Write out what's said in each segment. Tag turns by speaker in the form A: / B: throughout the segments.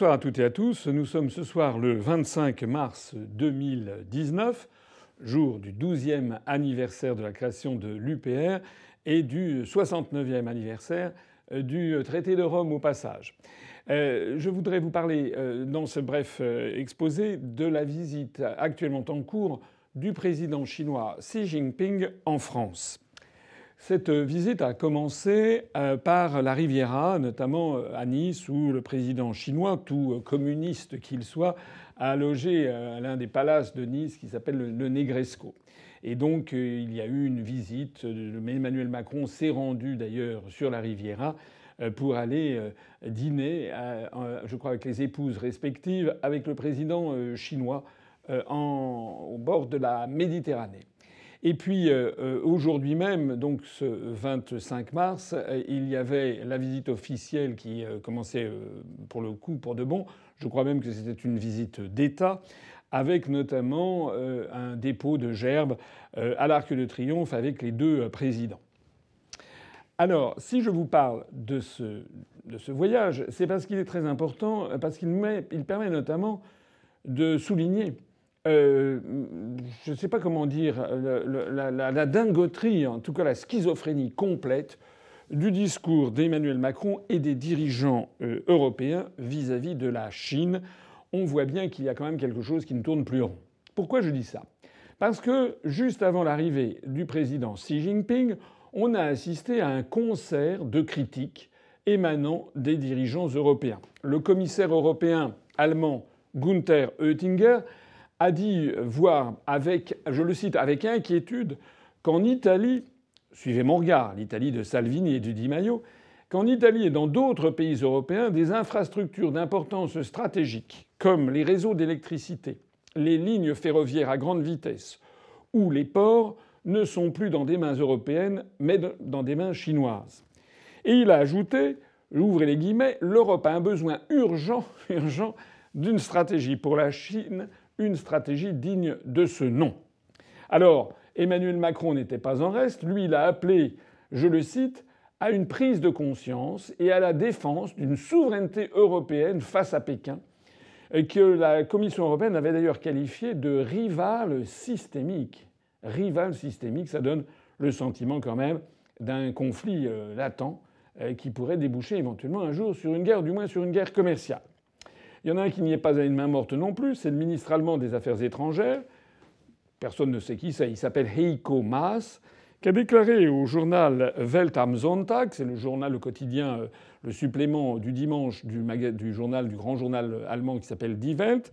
A: Bonsoir à toutes et à tous. Nous sommes ce soir le 25 mars 2019, jour du 12e anniversaire de la création de l'UPR et du 69e anniversaire du traité de Rome au passage. Euh, je voudrais vous parler euh, dans ce bref euh, exposé de la visite actuellement en cours du président chinois Xi Jinping en France. Cette visite a commencé euh, par la Riviera, notamment euh, à Nice, où le président chinois, tout euh, communiste qu'il soit, a logé à l'un des palaces de Nice qui s'appelle le Negresco. Et donc il y a eu une visite. Emmanuel Macron s'est rendu d'ailleurs sur la Riviera pour aller dîner, je crois, avec les épouses respectives, avec le président chinois au bord de la Méditerranée. Et puis euh, euh, aujourd'hui même, donc ce 25 mars, euh, il y avait la visite officielle qui commençait pour le coup pour de bon. Je crois même que c'était une visite d'État avec notamment un dépôt de gerbes à l'Arc de Triomphe avec les deux présidents. Alors, si je vous parle de ce, voyage, c'est parce qu'il est très important, parce qu'il il permet notamment de souligner euh, je ne sais pas comment dire, la, dingoterie, en tout cas la schizophrénie complète du discours d'Emmanuel Macron et des dirigeants euh, européens vis-à-vis de la Chine. On voit bien qu'il y a quand même quelque chose qui ne tourne plus rond. Pourquoi je dis ça? Parce que juste avant l'arrivée du président Xi Jinping, on a assisté à un concert de critiques émanant des dirigeants européens. Le commissaire européen allemand Gunther Oettinger a dit voir avec, je le cite, avec inquiétude qu'en Italie, suivez mon regard, l'Italie de Salvini et du Di Maio, qu'en Italie et dans d'autres pays européens, des infrastructures d'importance stratégique, comme les réseaux d'électricité, les lignes ferroviaires à grande vitesse ou les ports, ne sont plus dans des mains européennes, mais dans des mains chinoises. Et il a ajouté, ouvrez les guillemets, l'Europe a un besoin urgent, urgent d'une stratégie pour la Chine une stratégie digne de ce nom. Alors, Emmanuel Macron n'était pas en reste. Lui, il a appelé, je le cite, à une prise de conscience et à la défense d'une souveraineté européenne face à Pékin, que la Commission européenne avait d'ailleurs qualifié de rival systémique. Rival systémique, ça donne le sentiment quand même d'un conflit euh, latent euh, qui pourrait déboucher éventuellement un jour sur une guerre, du moins sur une guerre commerciale. Il y en a un qui n'y est pas à une main morte non plus, c'est le ministre allemand des Affaires étrangères. Personne ne sait qui c'est, il s'appelle Heiko Maas, qui a déclaré au journal Welt am Sonntag, c'est le journal, le quotidien, euh, le supplément du dimanche du, du journal, du grand journal allemand qui s'appelle Die Welt.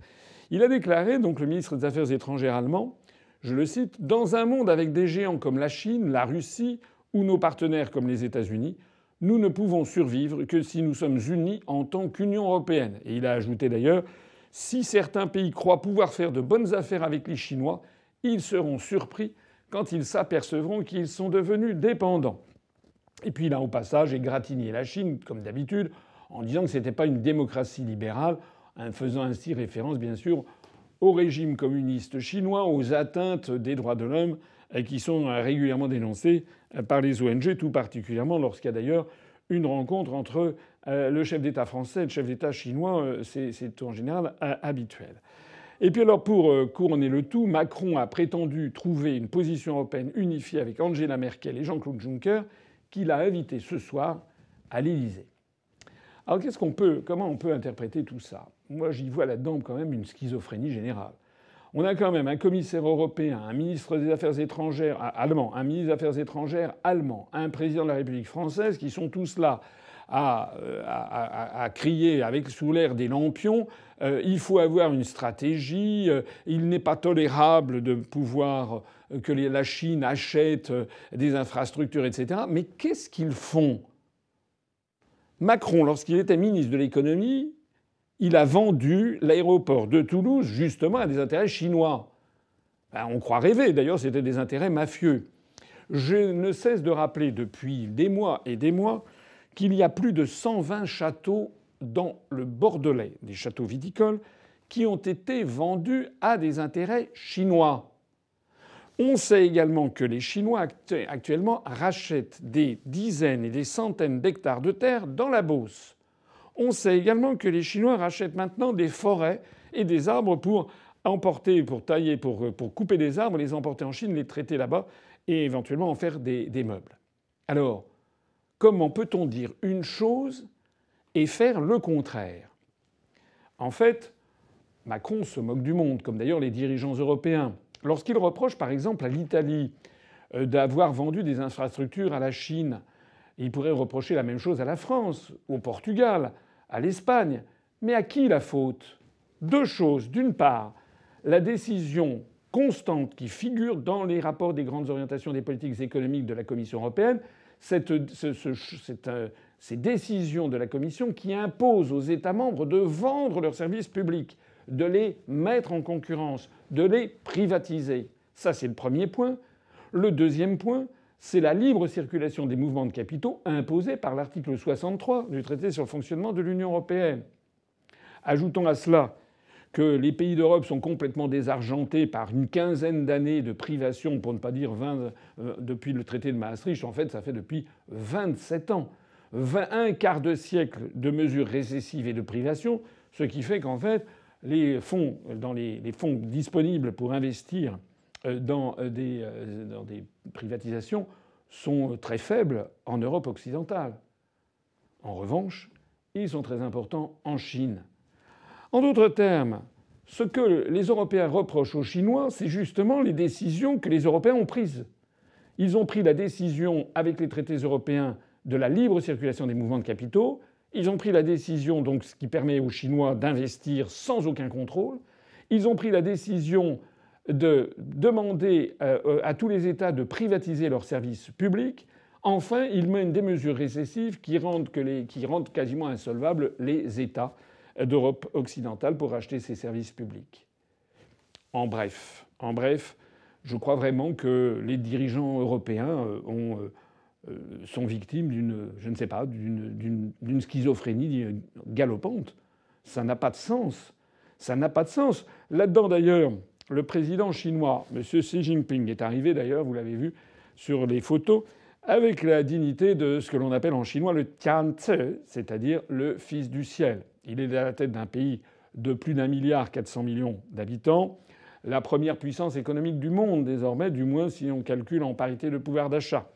A: Il a déclaré, donc le ministre des Affaires étrangères allemand, je le cite, Dans un monde avec des géants comme la Chine, la Russie ou nos partenaires comme les États-Unis, nous ne pouvons survivre que si nous sommes unis en tant qu'Union européenne. Et il a ajouté d'ailleurs si certains pays croient pouvoir faire de bonnes affaires avec les Chinois, ils seront surpris quand ils s'apercevront qu'ils sont devenus dépendants. Et puis a au passage égratigné la Chine, comme d'habitude, en disant que ce n'était pas une démocratie libérale, en faisant ainsi référence bien sûr au régime communiste chinois, aux atteintes des droits de l'homme qui sont régulièrement dénoncées par les ONG, tout particulièrement lorsqu'il y a d'ailleurs une rencontre entre euh, le chef d'État français et le chef d'État chinois. Euh, c'est en général habituel. Et puis alors pour euh, couronner le tout, Macron a prétendu trouver une position européenne unifiée avec Angela Merkel et Jean-Claude Juncker, qu'il a invité ce soir à l'Élysée. Alors qu'est-ce qu'on peut, comment on peut interpréter tout ça? Moi, j'y vois là-dedans quand même une schizophrénie générale. On a quand même un commissaire européen, un ministre des Affaires étrangères allemand, un ministre des Affaires étrangères allemand, un président de la République française qui sont tous là à, euh, crier avec sous l'air des lampions. Euh, il faut avoir une stratégie. Euh, il n'est pas tolérable de pouvoir que la Chine achète des infrastructures, etc. Mais qu'est-ce qu'ils font? Macron, lorsqu'il était ministre de l'économie, il a vendu l'aéroport de Toulouse justement à des intérêts chinois. Ben, on croit rêver, d'ailleurs c'était des intérêts mafieux. Je ne cesse de rappeler depuis des mois et des mois qu'il y a plus de 120 châteaux dans le Bordelais, des châteaux viticoles, qui ont été vendus à des intérêts chinois. On sait également que les Chinois actuellement rachètent des dizaines et des centaines d'hectares de terre dans la Beauce. On sait également que les Chinois rachètent maintenant des forêts et des arbres pour emporter, pour tailler, pour, pour couper des arbres, les emporter en Chine, les traiter là-bas et éventuellement en faire des, des meubles. Alors, comment peut-on dire une chose et faire le contraire? En fait, Macron se moque du monde, comme d'ailleurs les dirigeants européens. Lorsqu'il reproche par exemple à l'Italie euh, d'avoir vendu des infrastructures à la Chine, il pourrait reprocher la même chose à la France, au Portugal, à l'Espagne. Mais à qui la faute? Deux choses. D'une part, la décision constante qui figure dans les rapports des grandes orientations des politiques économiques de la Commission européenne, euh, ces décisions de la Commission qui imposent aux États membres de vendre leurs services publics, de les mettre en concurrence, de les privatiser. Ça, c'est le premier point. Le deuxième point, c'est la libre circulation des mouvements de capitaux imposée par l'article 63 du traité sur le fonctionnement de l'Union européenne. Ajoutons à cela que les pays d'Europe sont complètement désargentés par une quinzaine d'années de privation, pour ne pas dire 20, euh, depuis le traité de Maastricht. En fait, ça fait depuis 27 ans. 20, un quart de siècle de mesures récessives et de privation, ce qui fait qu'en fait, les fonds, les, fonds disponibles pour investir dans euh, des, dans des privatisations sont très faibles en Europe occidentale. En revanche, ils sont très importants en Chine. En d'autres termes, ce que les Européens reprochent aux Chinois, c'est justement les décisions que les Européens ont prises. Ils ont pris la décision, avec les traités européens, de la libre circulation des mouvements de capitaux. Ils ont pris la décision, donc, ce qui permet aux Chinois d'investir sans aucun contrôle. Ils ont pris la décision de demander euh, à tous les États de privatiser leurs services publics. Enfin, ils mènent des mesures récessives qui rendent, quasiment insolvables les États d'Europe occidentale pour acheter ces services publics. En bref, en bref, je crois vraiment que les dirigeants européens euh, ont, euh, sont victimes d'une, je ne sais pas, d'une schizophrénie galopante. Ça n'a pas de sens. Ça n'a pas de sens. Là-dedans, d'ailleurs, le président chinois, M. Xi Jinping, est arrivé, d'ailleurs, vous l'avez vu sur les photos, avec la dignité de ce que l'on appelle en chinois le Tianzi, c'est-à-dire le fils du ciel. Il est à la tête d'un pays de plus d'un milliard 400 millions d'habitants, la première puissance économique du monde désormais, du moins si on calcule en parité de pouvoir d'achat.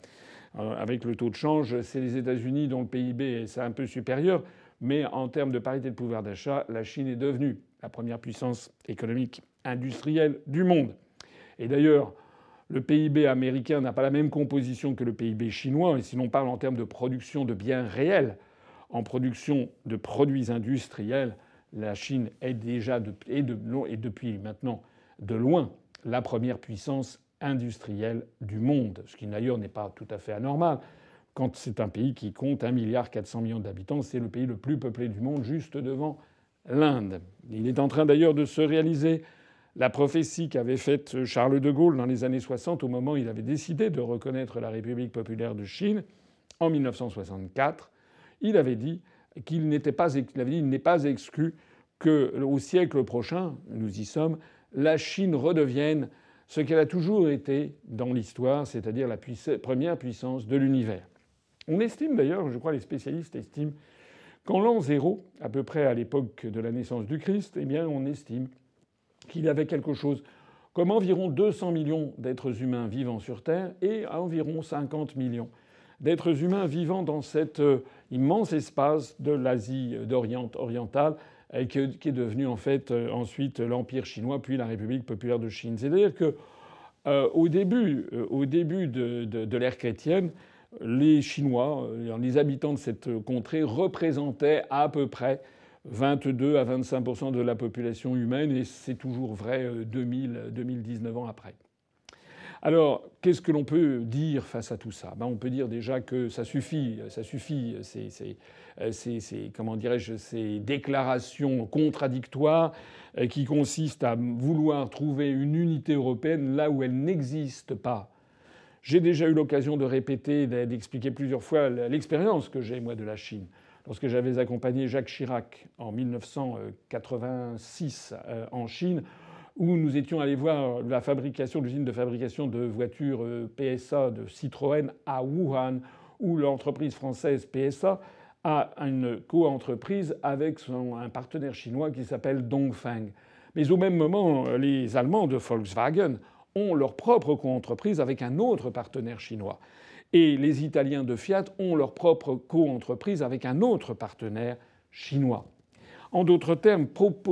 A: Euh, avec le taux de change, c'est les États-Unis dont le PIB est un peu supérieur, mais en termes de parité de pouvoir d'achat, la Chine est devenue la première puissance économique industrielle du monde. Et d'ailleurs, le PIB américain n'a pas la même composition que le PIB chinois, et si l'on parle en termes de production de biens réels, en production de produits industriels, la Chine est déjà et, depuis maintenant de loin la première puissance industrielle du monde, ce qui d'ailleurs n'est pas tout à fait anormal. Quand c'est un pays qui compte 1,4 milliard d'habitants, c'est le pays le plus peuplé du monde, juste devant l'Inde. Il est en train d'ailleurs de se réaliser la prophétie qu'avait faite Charles de Gaulle dans les années 60 au moment où il avait décidé de reconnaître la République populaire de Chine en 1964 il avait dit qu'il n'était pas, il n'est pas exclu qu'au siècle prochain, nous y sommes, la Chine redevienne ce qu'elle a toujours été dans l'histoire, c'est-à-dire la première puissance de l'univers. On estime d'ailleurs, je crois les spécialistes estiment, qu'en l'an zéro, à peu près à l'époque de la naissance du Christ, eh bien on estime qu'il y avait quelque chose comme environ 200 millions d'êtres humains vivant sur Terre et environ 50 millions d'êtres humains vivant dans cet euh, immense espace de l'Asie d'Orient orientale qui est devenu en fait euh, ensuite l'Empire chinois puis la République populaire de Chine. C'est-à-dire que euh, au début, de, de l'ère chrétienne, les Chinois, les habitants de cette contrée représentaient à peu près 22 à 25% de la population humaine et c'est toujours vrai 2000, 2019 ans après. Alors, qu'est-ce que l'on peut dire face à tout ça? Ben, On peut dire déjà que ça suffit, ça suffit, ces, comment dirais-je, ces déclarations contradictoires euh, qui consistent à vouloir trouver une unité européenne là où elle n'existe pas. J'ai déjà eu l'occasion de répéter, d'expliquer plusieurs fois l'expérience que j'ai, moi, de la Chine. Lorsque j'avais accompagné Jacques Chirac en 1986 euh, en Chine, où nous étions allés voir la fabrication, l'usine de fabrication de voitures euh, PSA de Citroën à Wuhan, où l'entreprise française PSA a une co-entreprise avec un partenaire chinois qui s'appelle Dongfeng. Mais au même moment, les Allemands de Volkswagen ont leur propre co-entreprise avec un autre partenaire chinois. Et les Italiens de Fiat ont leur propre co-entreprise avec un autre partenaire chinois. En d'autres termes,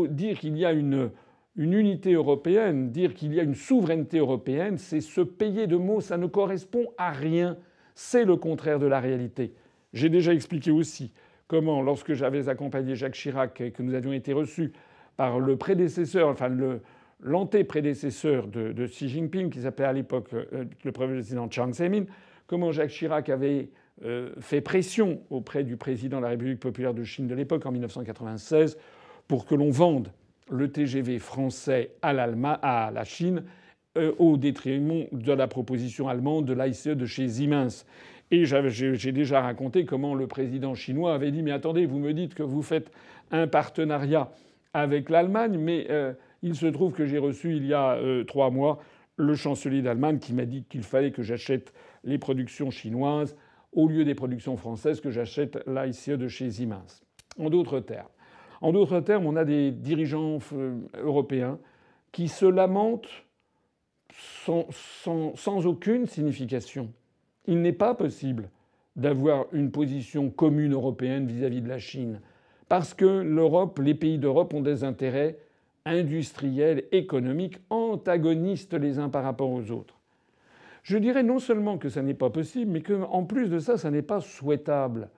A: dire qu'il y a une, une unité européenne, dire qu'il y a une souveraineté européenne, c'est se payer de mots, ça ne correspond à rien. C'est le contraire de la réalité. J'ai déjà expliqué aussi comment, lorsque j'avais accompagné Jacques Chirac et que nous avions été reçus par le prédécesseur, enfin le, l'anté-prédécesseur de, de, Xi Jinping, qui s'appelait à l'époque euh, le président Chiang Zemin, comment Jacques Chirac avait euh, fait pression auprès du président de la République populaire de Chine de l'époque en 1996 pour que l'on vende le TGV français à, à la Chine euh, au détriment de la proposition allemande de l'ICE de chez Siemens. Et j'ai déjà raconté comment le président chinois avait dit Mais attendez, vous me dites que vous faites un partenariat avec l'Allemagne, mais il se trouve que j'ai reçu il y a euh, trois mois le chancelier d'Allemagne qui m'a dit qu'il fallait que j'achète les productions chinoises au lieu des productions françaises, que j'achète l'ICE de chez Siemens. En d'autres termes, on a des dirigeants euh, européens qui se lamentent sans aucune signification. Il n'est pas possible d'avoir une position commune européenne vis-à-vis -vis de la Chine, parce que l'Europe, les pays d'Europe ont des intérêts industriels, économiques, antagonistes les uns par rapport aux autres. Je dirais non seulement que ça n'est pas possible, mais qu'en plus de ça, ça n'est pas souhaitable.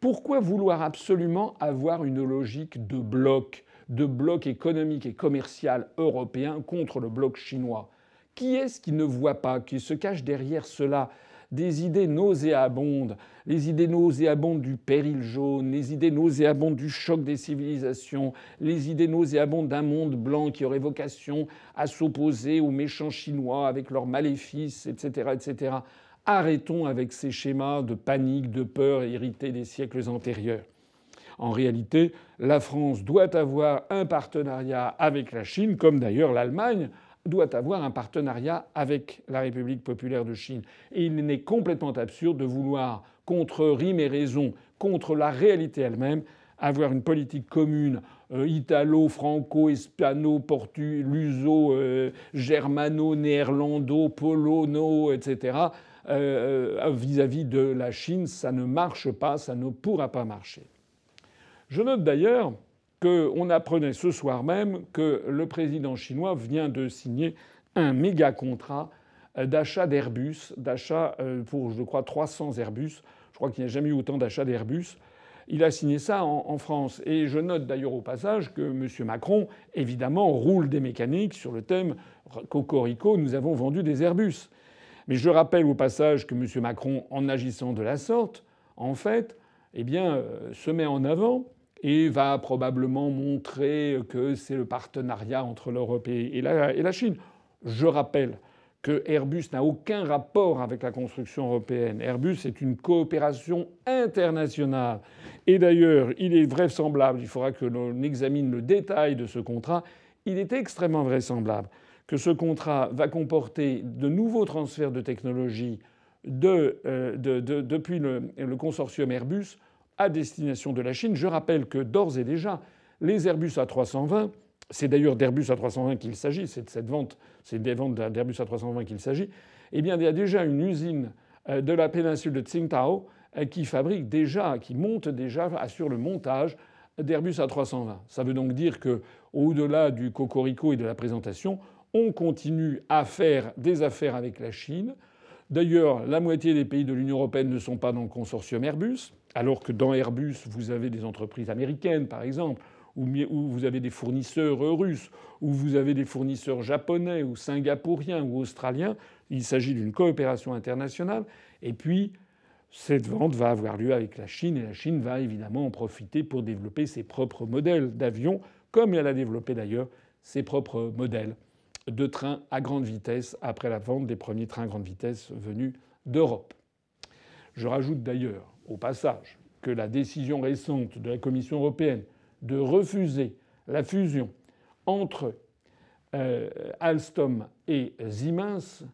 A: Pourquoi vouloir absolument avoir une logique de bloc, de bloc économique et commercial européen contre le bloc chinois? Qui est-ce qui ne voit pas, qui se cache derrière cela? Des idées nauséabondes, les idées nauséabondes du péril jaune, les idées nauséabondes du choc des civilisations, les idées nauséabondes d'un monde blanc qui aurait vocation à s'opposer aux méchants chinois avec leurs maléfices, etc., etc. Arrêtons avec ces schémas de panique, de peur hérités des siècles antérieurs. En réalité, la France doit avoir un partenariat avec la Chine, comme d'ailleurs l'Allemagne doit avoir un partenariat avec la République populaire de Chine. Et il n'est complètement absurde de vouloir, contre rime et raison, contre la réalité elle-même, avoir une politique commune euh, italo, franco, hispano, portu, luso, euh, germano, néerlando, polono, etc. Euh, vis-à-vis de la Chine, ça ne marche pas, ça ne pourra pas marcher. Je note d'ailleurs qu'on apprenait ce soir même que le président chinois vient de signer un méga contrat d'achat d'Airbus, d'achat pour, je crois, 300 Airbus. Je crois qu'il n'y a jamais eu autant d'achats d'Airbus. Il a signé ça en, en, France. Et je note d'ailleurs au passage que M. Macron, évidemment, roule des mécaniques sur le thème Cocorico, nous avons vendu des Airbus. Mais je rappelle au passage que M. Macron, en agissant de la sorte, en fait, eh bien, euh, se met en avant et va probablement montrer que c'est le partenariat entre l'Europe et la, Chine. Je rappelle que Airbus n'a aucun rapport avec la construction européenne. Airbus est une coopération internationale. Et d'ailleurs, il est vraisemblable, il faudra que l'on examine le détail de ce contrat, il est extrêmement vraisemblable que ce contrat va comporter de nouveaux transferts de technologie euh, de, de, depuis le consortium Airbus à destination de la Chine. Je rappelle que d'ores et déjà, les Airbus A320, c'est d'ailleurs d'Airbus A320 qu'il s'agit, c'est de cette vente, c'est des ventes d'Airbus A320 qu'il s'agit, eh bien il y a déjà une usine euh, de la péninsule de Tsingtao euh, qui fabrique déjà, qui monte déjà, assure le montage d'Airbus A320. Ça veut donc dire que, au-delà du cocorico et de la présentation, on continue à faire des affaires avec la Chine. D'ailleurs, la moitié des pays de l'Union européenne ne sont pas dans le consortium Airbus. Alors que dans Airbus, vous avez des entreprises américaines, par exemple, où vous avez des fournisseurs russes, où vous avez des fournisseurs japonais ou singapouriens ou australiens. Il s'agit d'une coopération internationale. Et puis, cette vente va avoir lieu avec la Chine et la Chine va évidemment en profiter pour développer ses propres modèles d'avions, comme elle a développé d'ailleurs ses propres modèles de trains à grande vitesse après la vente des premiers trains à grande vitesse venus d'Europe. Je rajoute d'ailleurs au passage que la décision récente de la Commission européenne de refuser la fusion entre euh, Alstom et Siemens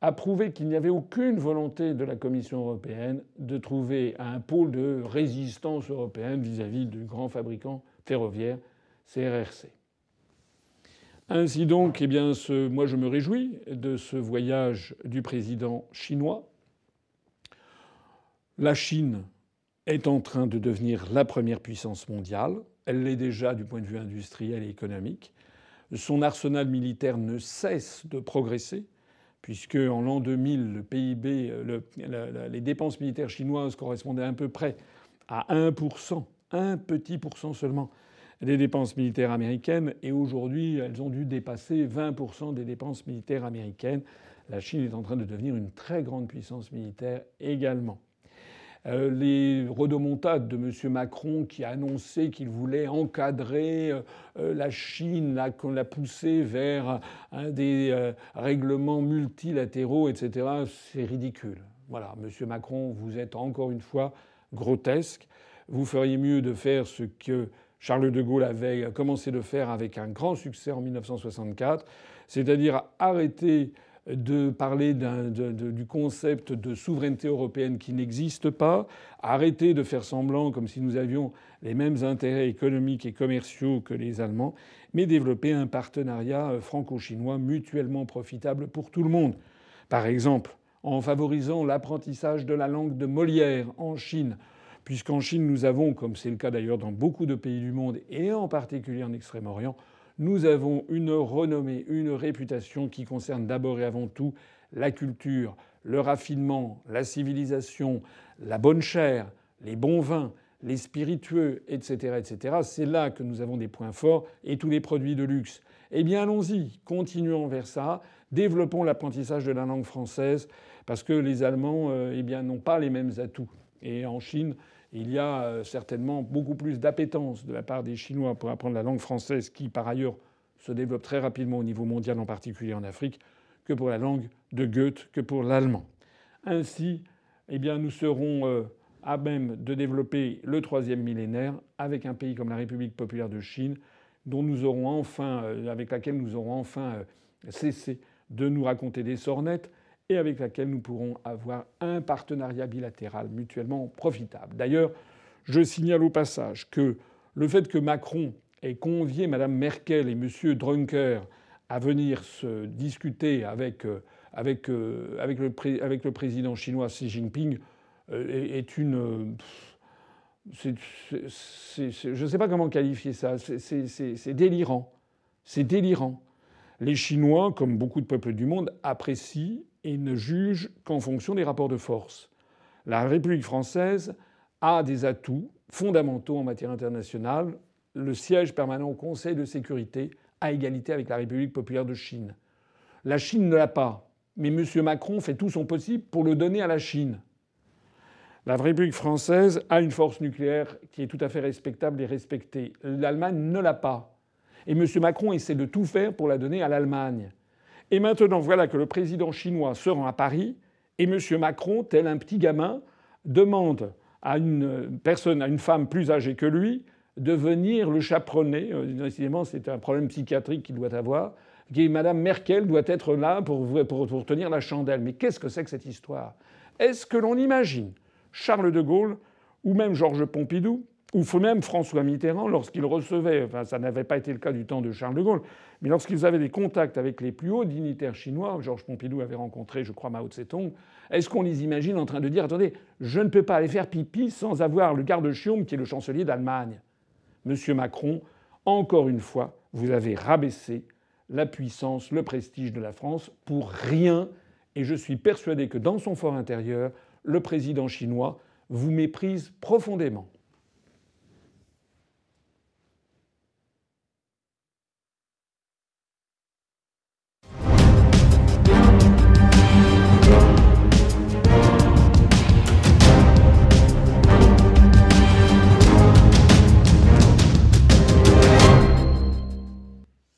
A: a prouvé qu'il n'y avait aucune volonté de la Commission européenne de trouver un pôle de résistance européenne vis-à-vis du grand fabricant ferroviaire CRRC. Ainsi donc, eh bien, moi je me réjouis de ce voyage du président chinois. La Chine est en train de devenir la première puissance mondiale. Elle l'est déjà du point de vue industriel et économique. Son arsenal militaire ne cesse de progresser puisque en l'an 2000, le PIB, les dépenses militaires chinoises correspondaient à peu près à 1%, un petit pourcent seulement des dépenses militaires américaines, et aujourd'hui, elles ont dû dépasser 20% des dépenses militaires américaines. La Chine est en train de devenir une très grande puissance militaire également. Euh, les rodomontades de M. Macron qui a annoncé qu'il voulait encadrer euh, euh, la Chine, qu'on l'a poussé vers des règlements multilatéraux, etc., c'est ridicule. Voilà, M. Macron, vous êtes encore une fois grotesque. Vous feriez mieux de faire ce que Charles de Gaulle avait commencé de faire avec un grand succès en 1964, c'est-à-dire arrêter de parler du concept de souveraineté européenne qui n'existe pas, arrêter de faire semblant comme si nous avions les mêmes intérêts économiques et commerciaux que les Allemands, mais développer un partenariat franco-chinois mutuellement profitable pour tout le monde. Par exemple, en favorisant l'apprentissage de la langue de Molière en Chine, puisqu'en Chine nous avons, comme c'est le cas d'ailleurs dans beaucoup de pays du monde et en particulier en Extrême-Orient, nous avons une renommée, une réputation qui concerne d'abord et avant tout la culture, le raffinement, la civilisation, la bonne chair, les bons vins, les spiritueux, etc. etc. C'est là que nous avons des points forts et tous les produits de luxe. Eh bien allons-y, continuons vers ça, développons l'apprentissage de la langue française, parce que les Allemands euh, eh n'ont pas les mêmes atouts. Et en Chine, il y a euh, certainement beaucoup plus d'appétence de la part des Chinois pour apprendre la langue française, qui par ailleurs se développe très rapidement au niveau mondial, en particulier en Afrique, que pour la langue de Goethe, que pour l'allemand. Ainsi, eh bien, nous serons euh, à même de développer le troisième millénaire avec un pays comme la République populaire de Chine, dont nous aurons enfin, euh, avec laquelle nous aurons enfin cessé de nous raconter des sornettes et avec laquelle nous pourrons avoir un partenariat bilatéral mutuellement profitable. D'ailleurs, je signale au passage que le fait que Macron ait convié Mme Merkel et M. Drunker à venir se discuter avec, euh, euh, avec le, président chinois Xi Jinping euh, est une. je ne sais pas comment qualifier ça. C'est délirant. C'est délirant. Les Chinois, comme beaucoup de peuples du monde, apprécient et ne juge qu'en fonction des rapports de force. La République française a des atouts fondamentaux en matière internationale, le siège permanent au Conseil de sécurité à égalité avec la République populaire de Chine. La Chine ne l'a pas, mais M. Macron fait tout son possible pour le donner à la Chine. La République française a une force nucléaire qui est tout à fait respectable et respectée. L'Allemagne ne l'a pas. Et M. Macron essaie de tout faire pour la donner à l'Allemagne. Et maintenant, voilà que le président chinois se rend à Paris et M. Macron, tel un petit gamin, demande à une personne, à une femme plus âgée que lui, de venir le chaperonner. Euh, décidément, c'est un problème psychiatrique qu'il doit avoir. Qui Madame Merkel doit être là pour, pour, pour tenir la chandelle. Mais qu'est-ce que c'est que cette histoire? Est-ce que l'on imagine Charles de Gaulle ou même Georges Pompidou ou même François Mitterrand, lorsqu'il recevait, enfin ça n'avait pas été le cas du temps de Charles de Gaulle, mais lorsqu'ils avaient des contacts avec les plus hauts dignitaires chinois, Georges Pompidou avait rencontré, je crois, Mao Tse-tung, est-ce qu'on les imagine en train de dire attendez, je ne peux pas aller faire pipi sans avoir le garde Chiome qui est le chancelier d'Allemagne? Monsieur Macron, encore une fois, vous avez rabaissé la puissance, le prestige de la France pour rien, et je suis persuadé que dans son fort intérieur, le président chinois vous méprise profondément.